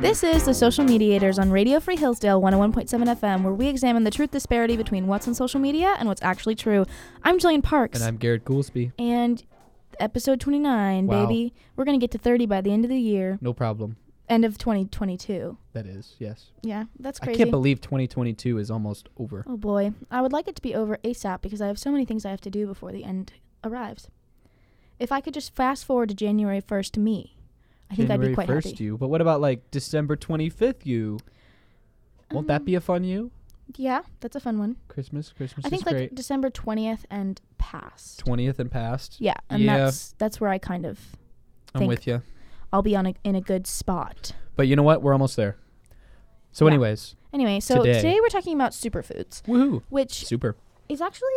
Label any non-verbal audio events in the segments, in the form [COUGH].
This is the Social Mediators on Radio Free Hillsdale 101.7 FM, where we examine the truth disparity between what's on social media and what's actually true. I'm Jillian Parks. And I'm Garrett Goolsby. And episode 29, Wow. baby. We're going to get to 30 by the end of the year, No problem. end of 2022. That is, yes. Yeah, that's crazy. I can't believe 2022 is almost over. oh boy. I would like it to be over ASAP because I have so many things I have to do before the end arrives. If I could just fast forward to January 1st, me, I think January I'd be quite 1st, happy. you. But what about like December 25th, you? Won't that Um, be a fun you? Yeah, that's a fun one. Christmas, Christmas I think like great. December 20th and past. 20th and past. Yeah, and Yeah. that's that's where I kind of I'm with you. I'll be on a in a good spot. But you know what? We're almost there. So, Yeah. anyways, Anyway, so Today. today. we're talking about superfoods, woohoo! which Super. is actually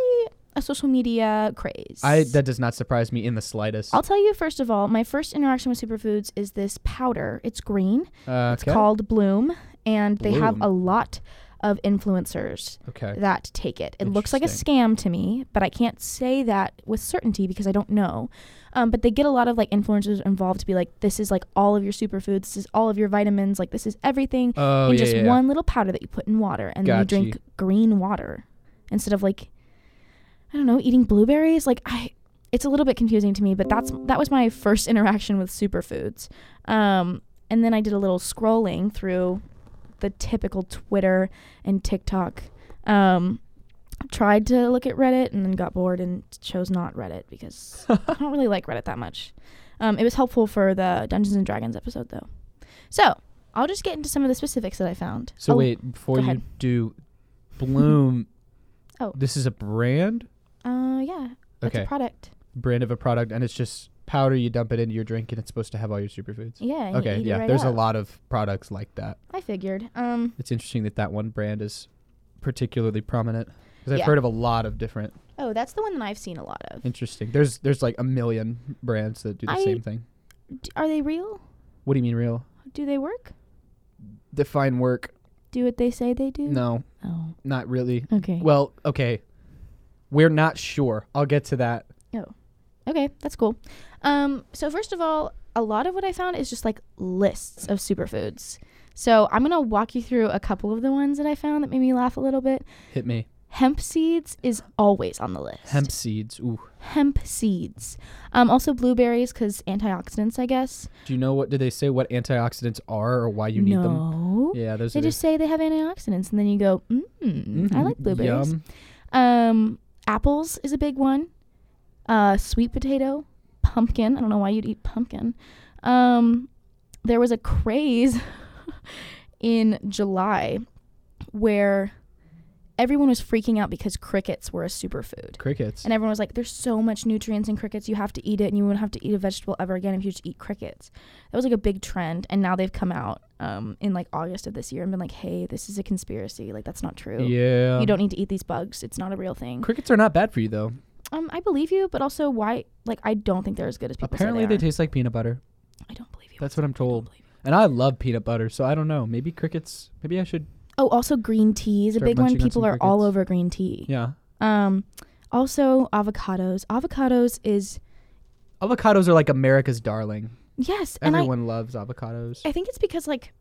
a social media craze. I that does not surprise me in the slightest. I'll tell you first of all, my first interaction with superfoods is this powder. It's green. uh, It's okay. called Bloom, and they have a lot of influencers Okay. that take it. It looks like a scam to me, but I can't say that with certainty because I don't know. Um, but they get a lot of like influencers involved to be like, this is like all of your superfoods, this is all of your vitamins, like this is everything Oh in yeah, just yeah, one little powder that you put in water, and then you drink green water instead of like, I don't know, eating blueberries. Like I, it's a little bit confusing to me, but that's that was my first interaction with superfoods. Um, and then I did a little scrolling through the typical Twitter and TikTok. Um, tried to look at Reddit and then got bored and chose not Reddit because [LAUGHS] I don't really like Reddit that much. Um, it was helpful for the Dungeons and Dragons episode though. So I'll just get into some of the specifics that I found. So Oh, wait, before you do Bloom. [LAUGHS] Oh. This is a brand. Uh, yeah, it's Okay. a product. brand of a product and it's just powder you dump it into your drink and it's supposed to have all your superfoods Yeah. and you okay eat it yeah right there's a up. lot of products like that I figured. Um, it's interesting that that one brand is particularly prominent because i've Yeah. heard of a lot of different oh, that's the one that I've seen a lot of. interesting there's there's like a million brands that do the I- same thing D- are they real? what do you mean real Do they work? define work Do what they say they do? no Oh, not really okay. well okay we're not sure i'll get to that Oh, Okay, that's cool. Um, so first of all, a lot of what I found is just like lists of superfoods. So I'm gonna walk you through a couple of the ones that I found that made me laugh a little bit. hit me Hemp seeds is always on the list. hemp seeds ooh Hemp seeds. Um, also blueberries because antioxidants, I guess. do you know what did they say what antioxidants are or why you need them no. yeah those They just say they have antioxidants, and then you go, mm, I Mhm. like blueberries. Yum. Um, apples is a big one. Uh, sweet potato, pumpkin. I don't know why you'd eat pumpkin. Um, there was a craze [LAUGHS] in July where everyone was freaking out because crickets were a superfood. crickets And everyone was like, there's so much nutrients in crickets. You have to eat it, and you wouldn't have to eat a vegetable ever again if you just eat crickets. That was like a big trend. And now they've come out um, in like August of this year and been like, hey, this is a conspiracy. Like, that's not true. yeah You don't need to eat these bugs. It's not a real thing. Crickets are not bad for you though. Um, I believe you, but also why? Like, I don't think they're as good as people Apparently say they they, taste like peanut butter. I don't believe you. That's what I'm I told. believe. And I love peanut butter, so I don't know. Maybe crickets. Maybe I should. Oh, also green tea is a Start big one. munching on People some are all crickets. over green tea. Yeah. Um, also avocados. Avocados is Avocados are like America's darling. yes, and I Everyone loves avocados. I think it's because like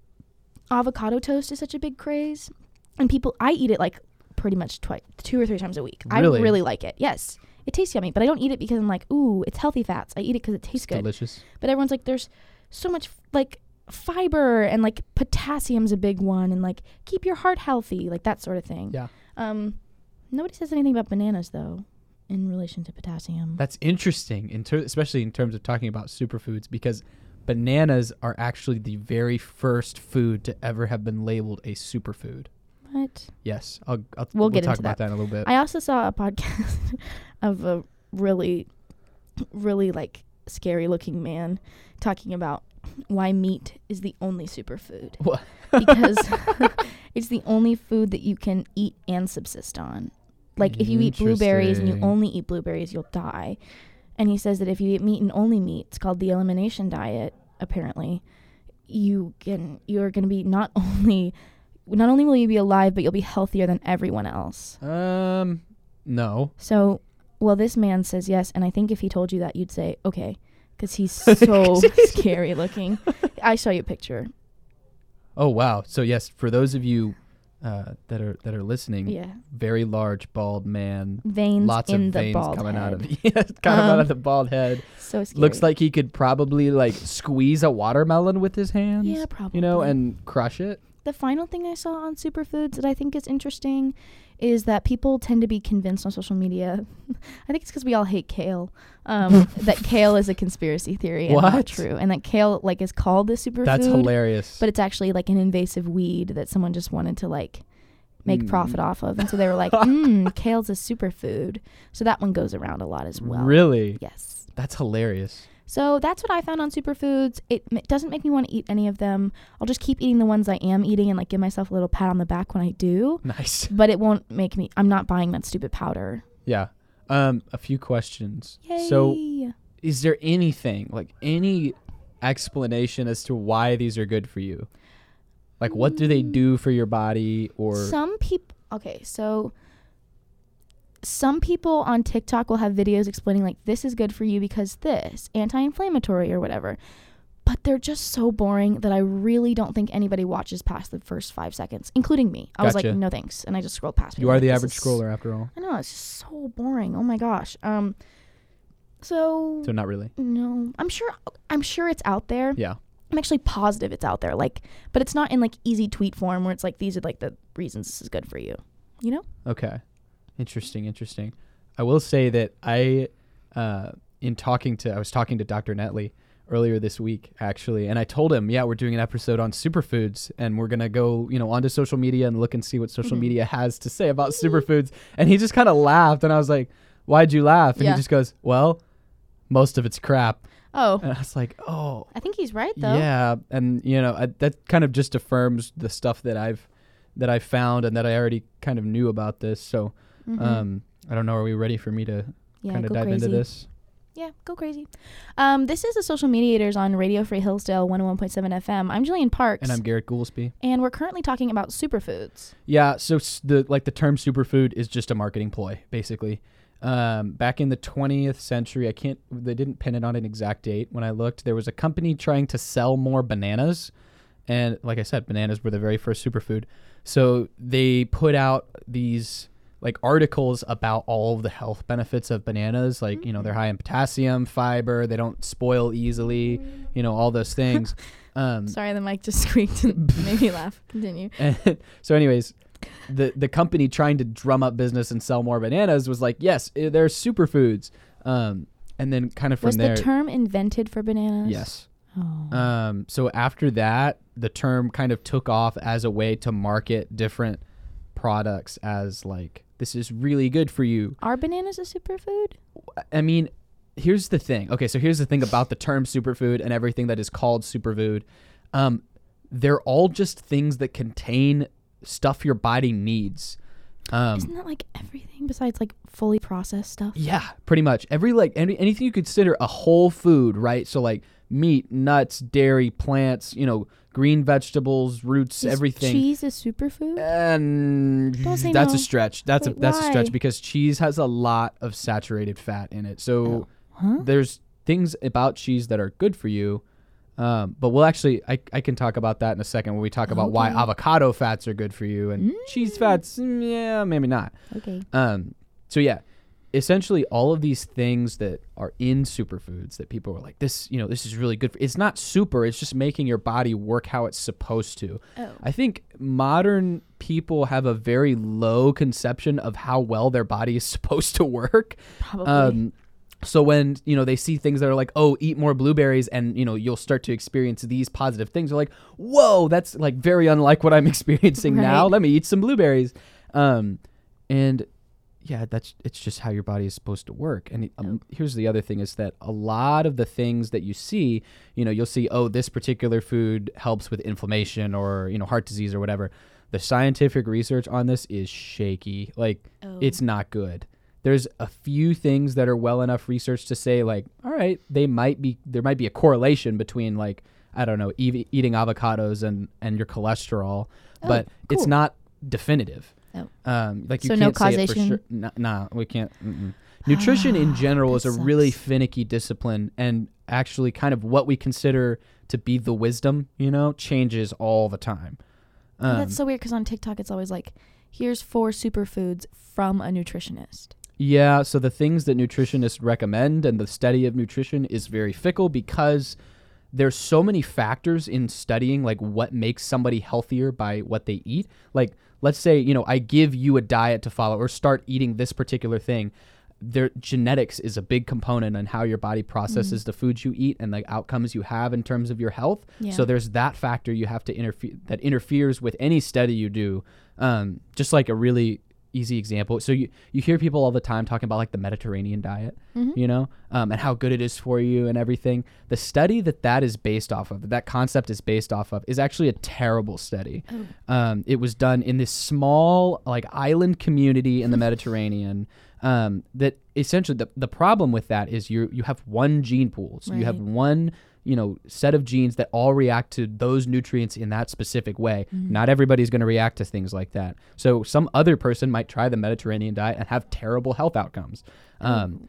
avocado toast is such a big craze, and people I eat it like pretty much twice, two or three times a week. Really? I really like it. Yes, it tastes yummy, but I don't eat it because I'm like, ooh, it's healthy fats. I eat it because it tastes It's good. delicious. But everyone's like, there's so much like fiber and like potassium's a big one, and like keep your heart healthy, like that sort of thing. Yeah. Um, nobody says anything about bananas though, in relation to potassium. That's interesting, in ter- especially in terms of talking about superfoods, because bananas are actually the very first food to ever have been labeled a superfood. what? Yes, I'll, I'll We'll we'll, get talk into about that. in a little bit. I also saw a podcast [LAUGHS] of a really, really like scary looking man talking about why meat is the only superfood. What? Because [LAUGHS] [LAUGHS] it's the only food that you can eat and subsist on. Like if you eat blueberries and you Interesting. only eat blueberries, you'll die. And he says that if you eat meat and only meat, it's called the elimination diet. Apparently, you can you're going to be not [LAUGHS] only not only will you be alive, but you'll be healthier than everyone else. um, no. So, well, this man says yes, and I think if he told you that, you'd say, okay, because he's [LAUGHS] so [LAUGHS] [LAUGHS] scary looking. I show you a picture. Oh wow! So yes, for those of you uh, that are that are listening, Yeah, very large bald man, veins lots in of the veins coming head. out of yeah, kind of out Um, of the bald head. So scary. Looks like he could probably like squeeze a watermelon with his hands. yeah, probably. You know, and crush it. The final thing I saw on superfoods that I think is interesting is that people tend to be convinced on social media. [LAUGHS] I think it's because we all hate kale. Um, [LAUGHS] that kale is a conspiracy theory and What? not true, and that kale like is called the superfood. That's hilarious. but it's actually like an invasive weed that someone just wanted to like make Mm. profit off of, and so they were like, "Mmm, [LAUGHS] kale's a superfood." So that one goes around a lot as well. really, Yes. that's hilarious. So that's what I found on superfoods. It m- doesn't make me want to eat any of them. I'll just keep eating the ones I am eating and like give myself a little pat on the back when I do. Nice. [LAUGHS] But it won't make me. I'm not buying that stupid powder. Yeah. Um, a few questions. Yay. So, is there anything like any explanation as to why these are good for you? Like, what do they Mm. do for your body? Or some people. Okay, so some people on TikTok will have videos explaining like this is good for you because this anti-inflammatory or whatever. But they're just so boring that I really don't think anybody watches past the first five seconds, including me. I was like, no thanks, and I just scrolled past. you are Like, the average scroller after all. I know it's just so boring. Oh my gosh. Um, so So not really. no, I'm sure. I'm sure it's out there. Yeah. I'm actually positive it's out there. Like, but it's not in like easy tweet form where it's like these are like the reasons this is good for you. You know? Okay. Interesting. Interesting. I will say that I, uh, in talking to, I was talking to Dr. Netley earlier this week actually, and I told him, yeah, we're doing an episode on superfoods, and we're gonna go, you know, onto social media and look and see what social Mhm. media has to say about superfoods. And he just kind of laughed, and I was like, why'd you laugh? And Yeah. he just goes, well, most of it's crap. Oh, And I was like, oh, I think he's right though. yeah, and you know I, that kind of just affirms the stuff that I've that I found and that I already kind of knew about this. So Mhm. um, I don't know. Are we ready for me to yeah, kind of dive crazy. into this? Yeah, go crazy. Um, this is the Social Mediators on Radio Free Hillsdale 101.7 FM. I'm Jillian Parks, And I'm Garrett Goolsby. and we're currently talking about superfoods. Yeah. So s- the like the term superfood is just a marketing ploy, basically. Um, back in the 20th century, I can't. They didn't pin it on an exact date. When I looked, there was a company trying to sell more bananas, and like I said, bananas were the very first superfood. So they put out these like articles about all of the health benefits of bananas. Like you know, they're high in potassium, fiber. They don't spoil easily. You know, all those things. [LAUGHS] Um, Sorry, the mic just [LAUGHS] squeaked and [LAUGHS] made me laugh. Continue. so, anyways, the the company trying to drum up business and sell more bananas was like, yes, eh, they're superfoods. Um, and then kind of from Was there, the term invented for bananas? yes. Oh. Um, so after that, the term kind of took off as a way to market different products as like this is really good for you. Are bananas a superfood? I mean, here's the thing. Okay, so here's the thing about the term superfood and everything that is called superfood. Um, they're all just things that contain stuff your body needs. Um, Isn't that like everything besides like fully processed stuff? yeah, pretty much every like any, anything you consider a whole food, right? So like meat, nuts, dairy, plants, you know, green vegetables, roots, Is everything. Cheese a superfood? And Don't say that's no. a stretch. That's Wait, a that's a stretch because cheese has a lot of saturated fat in it. So Oh. Huh? there's things about cheese that are good for you. Um, but we'll actually, I, I can talk about that in a second when we talk about why avocado fats are good for you and cheese fats, mm, yeah, maybe not. Okay. Um, so yeah, essentially all of these things that are in superfoods that people are like, this, you know, this is really good. For, it's not super. It's just making your body work how it's supposed to. Oh. I think modern people have a very low conception of how well their body is [LAUGHS] supposed to work. Probably. Um, so when you know they see things that are like, oh, eat more blueberries, and you know you'll start to experience these positive things. They're like, whoa, that's like very unlike what I'm [LAUGHS] experiencing now. Let me eat some blueberries. Um, and yeah, that's it's just how your body is supposed to work. And um, here's the other thing: is that a lot of the things that you see, you know, you'll see, oh, this particular food helps with inflammation or you know heart disease or whatever. The scientific research on this is shaky. Like Oh. it's not good. There's a few things that are well enough research to say like, all right, they might be there might be a correlation between like I don't know eat, eating avocados and and your cholesterol, Oh, but it's not definitive. Oh. Um, like you So no can't say it for causation? sure. Nah, nah, we can't. Mm-mm. Nutrition in general is a really finicky discipline, and actually kind of what we consider to be the wisdom, you know, changes all the time. Oh, Um, that's so weird because on TikTok it's always like, here's four superfoods from a nutritionist. Yeah, so the things that nutritionists recommend and the study of nutrition is very fickle because there's so many factors in studying like what makes somebody healthier by what they eat. Like let's say, you know, I give you a diet to follow or start eating this particular thing. Their genetics is a big component on how your body processes the foods you eat and the outcomes you have in terms of your health. Yeah. So there's that factor you have to interfere that interferes with any study you do. Um, just like a really easy example. So you you hear people all the time talking about like the Mediterranean diet, Mhm. you know, um, and how good it is for you and everything. The study that that is based off of, that that concept is based off of, is actually a terrible study. Oh. Um, it was done in this small like island community in the [LAUGHS] Mediterranean. Um, that essentially the, the problem with that is you you have one gene pool, so you have one you know set of genes that all react to those nutrients in that specific way. Mhm. Not everybody's going to react to things like that. So some other person might try the Mediterranean diet and have terrible health outcomes. Um,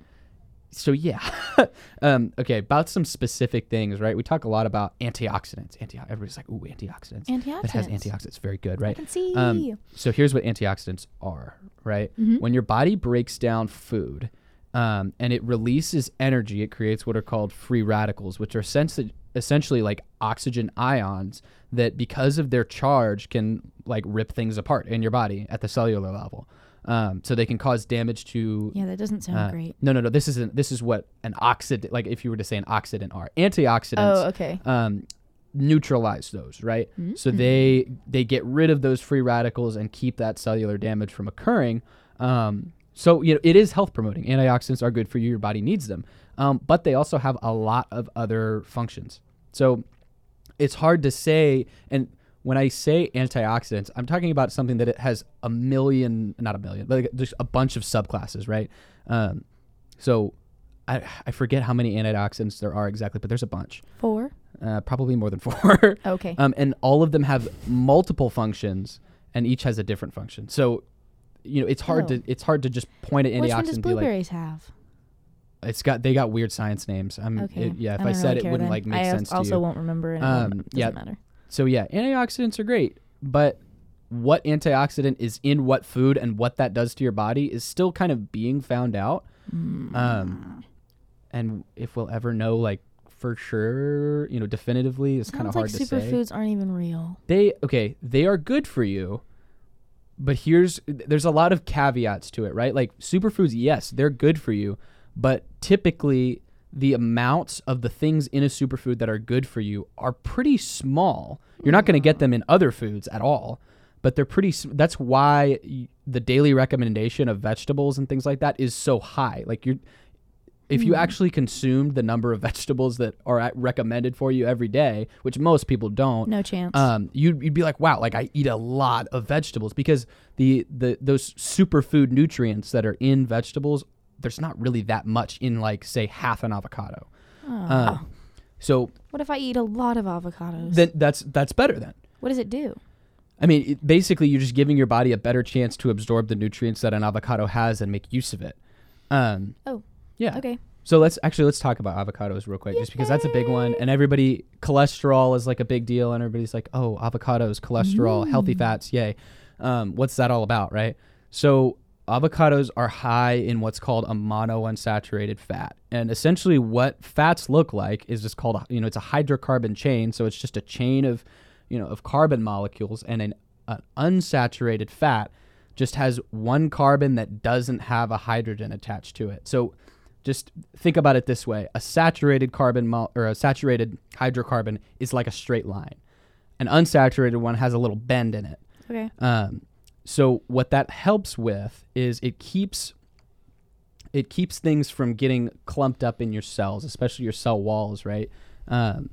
so yeah, [LAUGHS] um, okay. About some specific things, right? We talk a lot about antioxidants. Anti, everybody's like, ooh, antioxidants. Antioxidants. It has antioxidants. Very good, right I can see. Um, so here's what antioxidants are, right? Mhm. When your body breaks down food um, and it releases energy, it creates what are called free radicals, which are sensi- essentially like oxygen ions that, because of their charge, can like rip things apart in your body at the cellular level. Um, so they can cause damage to yeah, that doesn't sound uh, great. No, no, no. This isn't. This is what an oxidant, like if you were to say an oxidant, are antioxidants. Oh, okay. Um, neutralize those, right? So Mhm. they they get rid of those free radicals and keep that cellular damage from occurring. Um, so you know it is health promoting. Antioxidants are good for you. Your body needs them, um, but they also have a lot of other functions. So it's hard to say. And when I say antioxidants, I'm talking about something that it has a million, not a million, but like just a bunch of subclasses, right? Um, so I I forget how many antioxidants there are exactly, but there's a bunch. Four. Uh, probably more than [LAUGHS] four. Okay. um, and all of them have multiple functions, and each has a different function. So, you know, it's hard Oh. to it's hard to just point at Which antioxidant one does be like, blueberries have? it's got they got weird science names. I'm Okay. it- yeah, if I, don't said really it wouldn't then. like make I sense to also you. won't remember it Um, doesn't yeah. matter. So yeah, antioxidants are great, but what antioxidant is in what food and what that does to your body is still kind of being found out. Mm. Um, and if we'll ever know like for sure, you know, definitively is kind of hard like to say. superfoods aren't even real. They okay, they are good for you, but here's there's a lot of caveats to it, right? Like superfoods, yes, they're good for you, but typically the amounts of the things in a superfood that are good for you are pretty small. You're not going to get them in other foods at all, but they're pretty that's why the daily recommendation of vegetables and things like that is so high. Like you're if you Mm. actually consumed the number of [LAUGHS] vegetables that are at- recommended for you every day, which most people don't, No chance. um, you'd, you'd be like, wow, like I eat a lot of vegetables because the, the those superfood nutrients that are in vegetables, there's not really that much in like say half an avocado. Oh. Uh, so what if I eat a lot of avocados? then that's that's better then. what does it do? I mean, it, basically, you're just giving your body a better chance to absorb the nutrients that an avocado has and make use of it. Um, Oh, yeah. Okay. So let's actually let's talk about avocados real quick, just because that's a big one, and everybody cholesterol is like a big deal, and everybody's like, oh, avocados, cholesterol, healthy Mm. fats, yay. Um, what's that all about, right? So avocados are high in what's called a monounsaturated fat, and essentially what fats look like is just called, you know, it's a hydrocarbon chain, so it's just a chain of, you know, of carbon molecules, and an, an unsaturated fat just has one carbon that doesn't have a hydrogen attached to it. So just think about it this way. A saturated carbon mo- or a saturated hydrocarbon is like a straight line. An unsaturated one has a little bend in it. Okay. um, so what that helps with is it keeps it keeps things from getting clumped up in your cells especially your cell walls right? Um,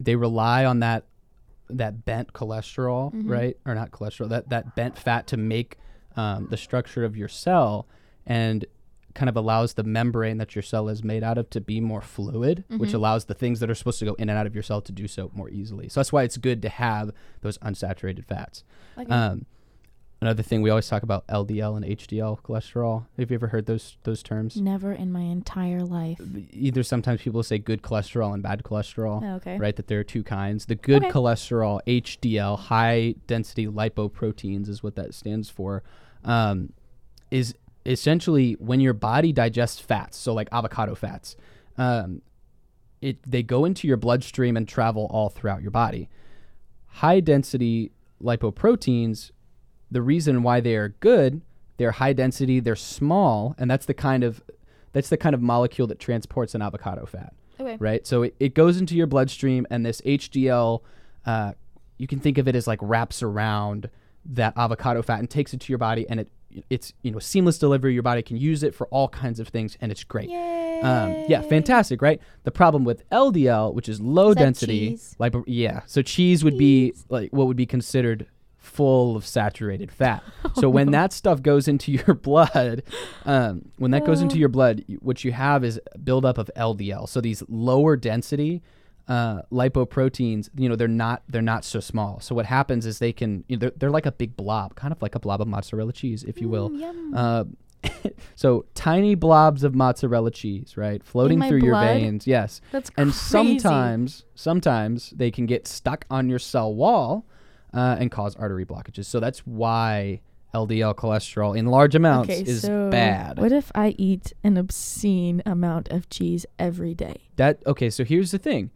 they rely on that that bent cholesterol Mhm. right? Or not cholesterol that that bent fat to make um, the structure of your cell. And kind of allows the membrane that your cell is made out of to be more fluid, which Mhm. allows the things that are supposed to go in and out of your cell to do so more easily. So that's why it's good to have those unsaturated fats. Okay. Um, another thing we always talk about LDL and HDL cholesterol. Have you ever heard those those terms? Never in my entire life. Either sometimes people say good cholesterol and bad cholesterol. Oh, okay. Right, that there are two kinds. The good Okay. cholesterol, HDL, high density lipoproteins, is what that stands for. Um, is essentially when your body digests fats, so like avocado fats, um, it they go into your bloodstream and travel all throughout your body. High density lipoproteins, the reason why they are good, they're high density, they're small, and that's the kind of that's the kind of molecule that transports an avocado fat Okay. right? So it, it goes into your bloodstream, and this HDL, uh, you can think of it as like wraps around that avocado fat and takes it to your body, and it it's you know seamless delivery. Your body can use it for all kinds of things, and it's great. Um, yeah, fantastic, right? The problem with LDL, which is low Is density, like yeah. So cheese would be like what would be considered full of saturated fat. [LAUGHS] so when that stuff goes into [LAUGHS] your blood, um, when that goes into Oh. your blood, what you have is buildup of LDL. So these lower density uh, lipoproteins, you know, they're not they're not so small. So what happens is they can you know, they're, they're like a big blob, kind of like a blob of mozzarella cheese, if you will. Mm, yum. Uh, [LAUGHS] so tiny blobs of mozzarella cheese, right, floating through your veins. Yes, That's crazy. and sometimes, sometimes they can get stuck on your cell wall uh, and cause artery blockages. So that's why LDL cholesterol in large amounts okay, is so bad. What if I eat an obscene amount of cheese every day? That okay. So here's the thing.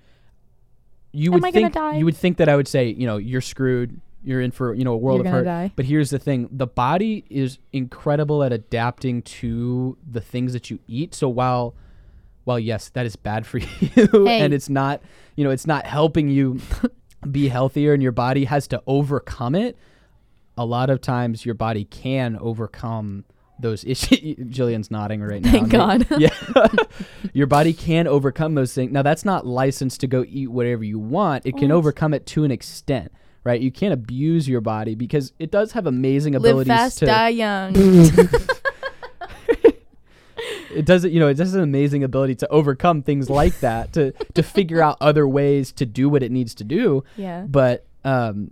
You Am would I gonna think die? you would think that I would say you know you're screwed. You're in for you know a world You're of gonna hurt. die. But here's the thing: the body is incredible at adapting to the things that you eat. So while while yes, that is bad for [LAUGHS] you, Hey. and it's not you know it's not helping you [LAUGHS] be healthier, and your body has to overcome it. A lot of times, your body can overcome those [LAUGHS] issues. Jillian's nodding right now. Thank God. Yeah, [LAUGHS] your body can overcome those things. Now, that's not licensed to go eat whatever you want. It can overcome it to an extent, right? You can't abuse your body because it does have amazing abilities Live fast, to. die young. [LAUGHS] It does, you know, it does an amazing ability to overcome things like that, to to figure out other ways to do what it needs to do. yeah. But um,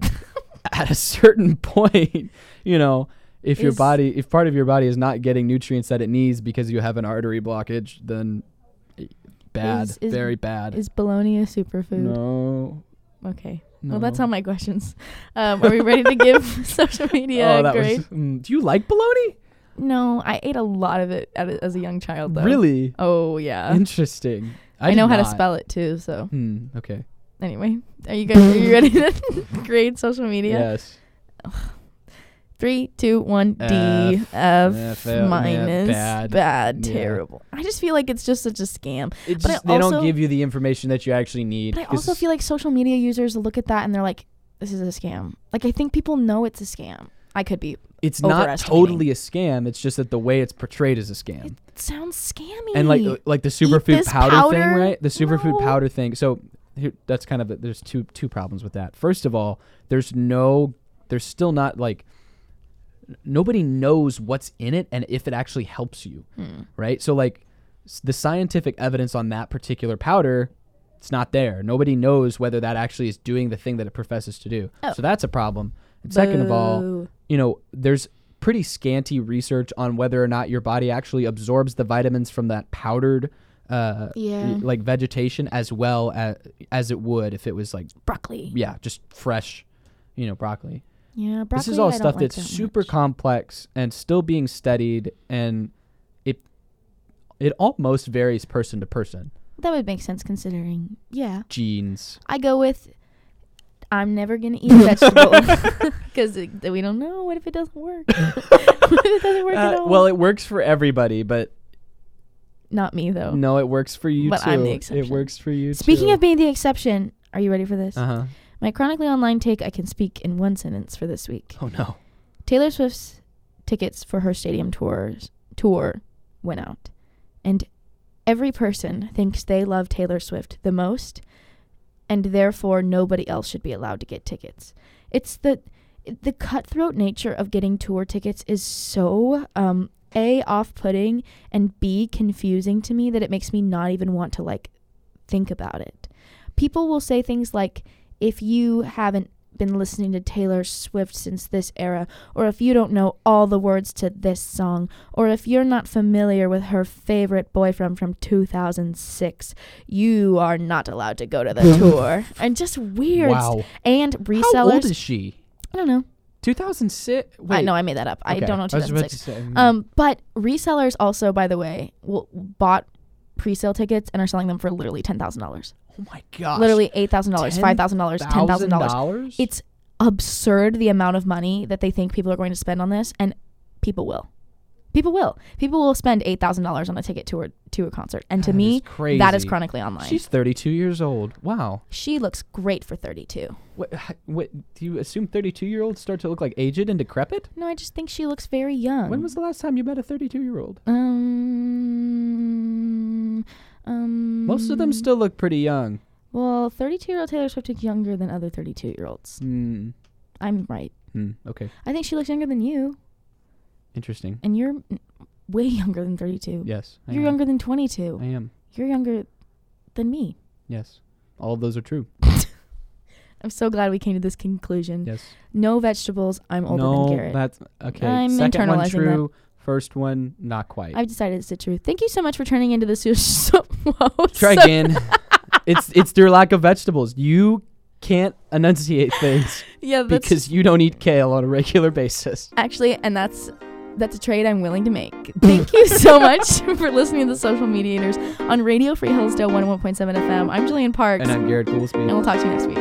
at a certain point, you know, if your body, if part of your body is not getting nutrients that it needs because you have an artery blockage, then bad, Is- is- very bad. Is bologna a superfood? no, Okay. no. Well, that's all my questions. Um, are we ready to give [LAUGHS] [LAUGHS] social media oh, a grade? was. Mm, do you like bologna? No, I ate a lot of it as a young child, though. Really Oh yeah. interesting. I, did know how to spell it too. So Hmm. Okay. anyway, are you guys are you ready to [LAUGHS] grade social media? Yes. Three, two, one. D F, F, F, F, minus bad. bad, Yeah. terrible. I just feel like it's just such a scam. It But just, they don't give you the information that you actually need. But I also feel like social media users look at that and they're like, "This is a scam." Like I think people know it's a scam. I could be. it's not totally a scam. It's just that the way it's portrayed is a scam. It sounds scammy. and like uh, like the superfood this powder, thing, right? The superfood No. powder thing. So here, that's kind of a, there's two two problems with that. First of all, there's no there's still not like nobody knows what's in it and if it actually helps you, Hmm. right? So like the scientific evidence on that particular powder it's not there. Nobody knows whether that actually is doing the thing that it professes to do. Oh. So that's a problem. And second of all, you know, there's pretty scanty research on whether or not your body actually absorbs the vitamins from that powdered, uh, Yeah. like vegetation as well as as it would if it was like, broccoli. yeah, just fresh, you know, broccoli. Yeah, broccoli. this is all I stuff like that's that super much. complex and still being studied, and it it almost varies person to person. That would make sense considering. Yeah, Genes. I go with. I'm never gonna eat a [LAUGHS] vegetable [LAUGHS] because we don't know. What if it doesn't work? [LAUGHS] what if it doesn't work at Uh, all? well, it works for everybody, but not me though. no, it works for you But too. I'm the exception. It works for you Speaking too. of being the exception, are you ready for this? uh huh. My chronically online take I can speak in one sentence for this week. Oh no. Taylor Swift's tickets for her stadium tours tour went out, and every person thinks they love Taylor Swift the most, and therefore nobody else should be allowed to get tickets. It's the the cutthroat nature of getting tour tickets is so um a off-putting and b confusing to me that it makes me not even want to like think about it. People will say things like if you haven't been listening to Taylor Swift since this era, or if you don't know all the words to this song, or if you're not familiar with her favorite boyfriend from 2006, you are not allowed to go to the tour. And just weird. Wow. And resellers. How old is she? I don't know. 2006. Wait. I know I made that up. I don't know I was about 2006. to say, mm, Um, but resellers also, by the way, will, bought pre-sale tickets and are selling them for literally ten thousand dollars. Oh my gosh. Literally eight thousand dollars, five thousand dollars, ten thousand dollars. It's absurd the amount of money that they think people are going to spend on this, and people will. People will. People will spend eight thousand dollars on a ticket to a to a concert, and to me, crazy. that is chronically online. She's 32 years old. Wow. she looks great for thirty-two. What, what do you assume 32 year olds start to look like aged and decrepit? No, I just think she looks very young. When was the last time you met a 32 year old? um um Most of them still look pretty young. Well, 32 year old Taylor Swift looks younger than other 32 year olds. Hmm. I'm right. Hmm. Okay. I think she looks younger than you, Interesting. and you're n- way [LAUGHS] younger than 32. Yes. I You're am. younger than 22. I am. You're younger than me. Yes. All of those are true. [LAUGHS] I'm so glad we came to this conclusion. Yes. No vegetables. I'm older no, than Garrett. that's okay. I'm Second one internalizing true. First one not quite. I've decided it's the truth. Thank you so much for turning into the [LAUGHS] whoa, Try so- again. [LAUGHS] it's it's their lack of vegetables. You can't enunciate things [LAUGHS] Yeah, because you don't eat kale on a regular basis. actually, and that's that's a trade I'm willing to make. Thank you so [LAUGHS] much for listening to the Social Mediators on Radio Free Hillsdale 101.7 FM. I'm Jillian Parks, And I'm Garrett Goolsby. and we'll talk to you next week.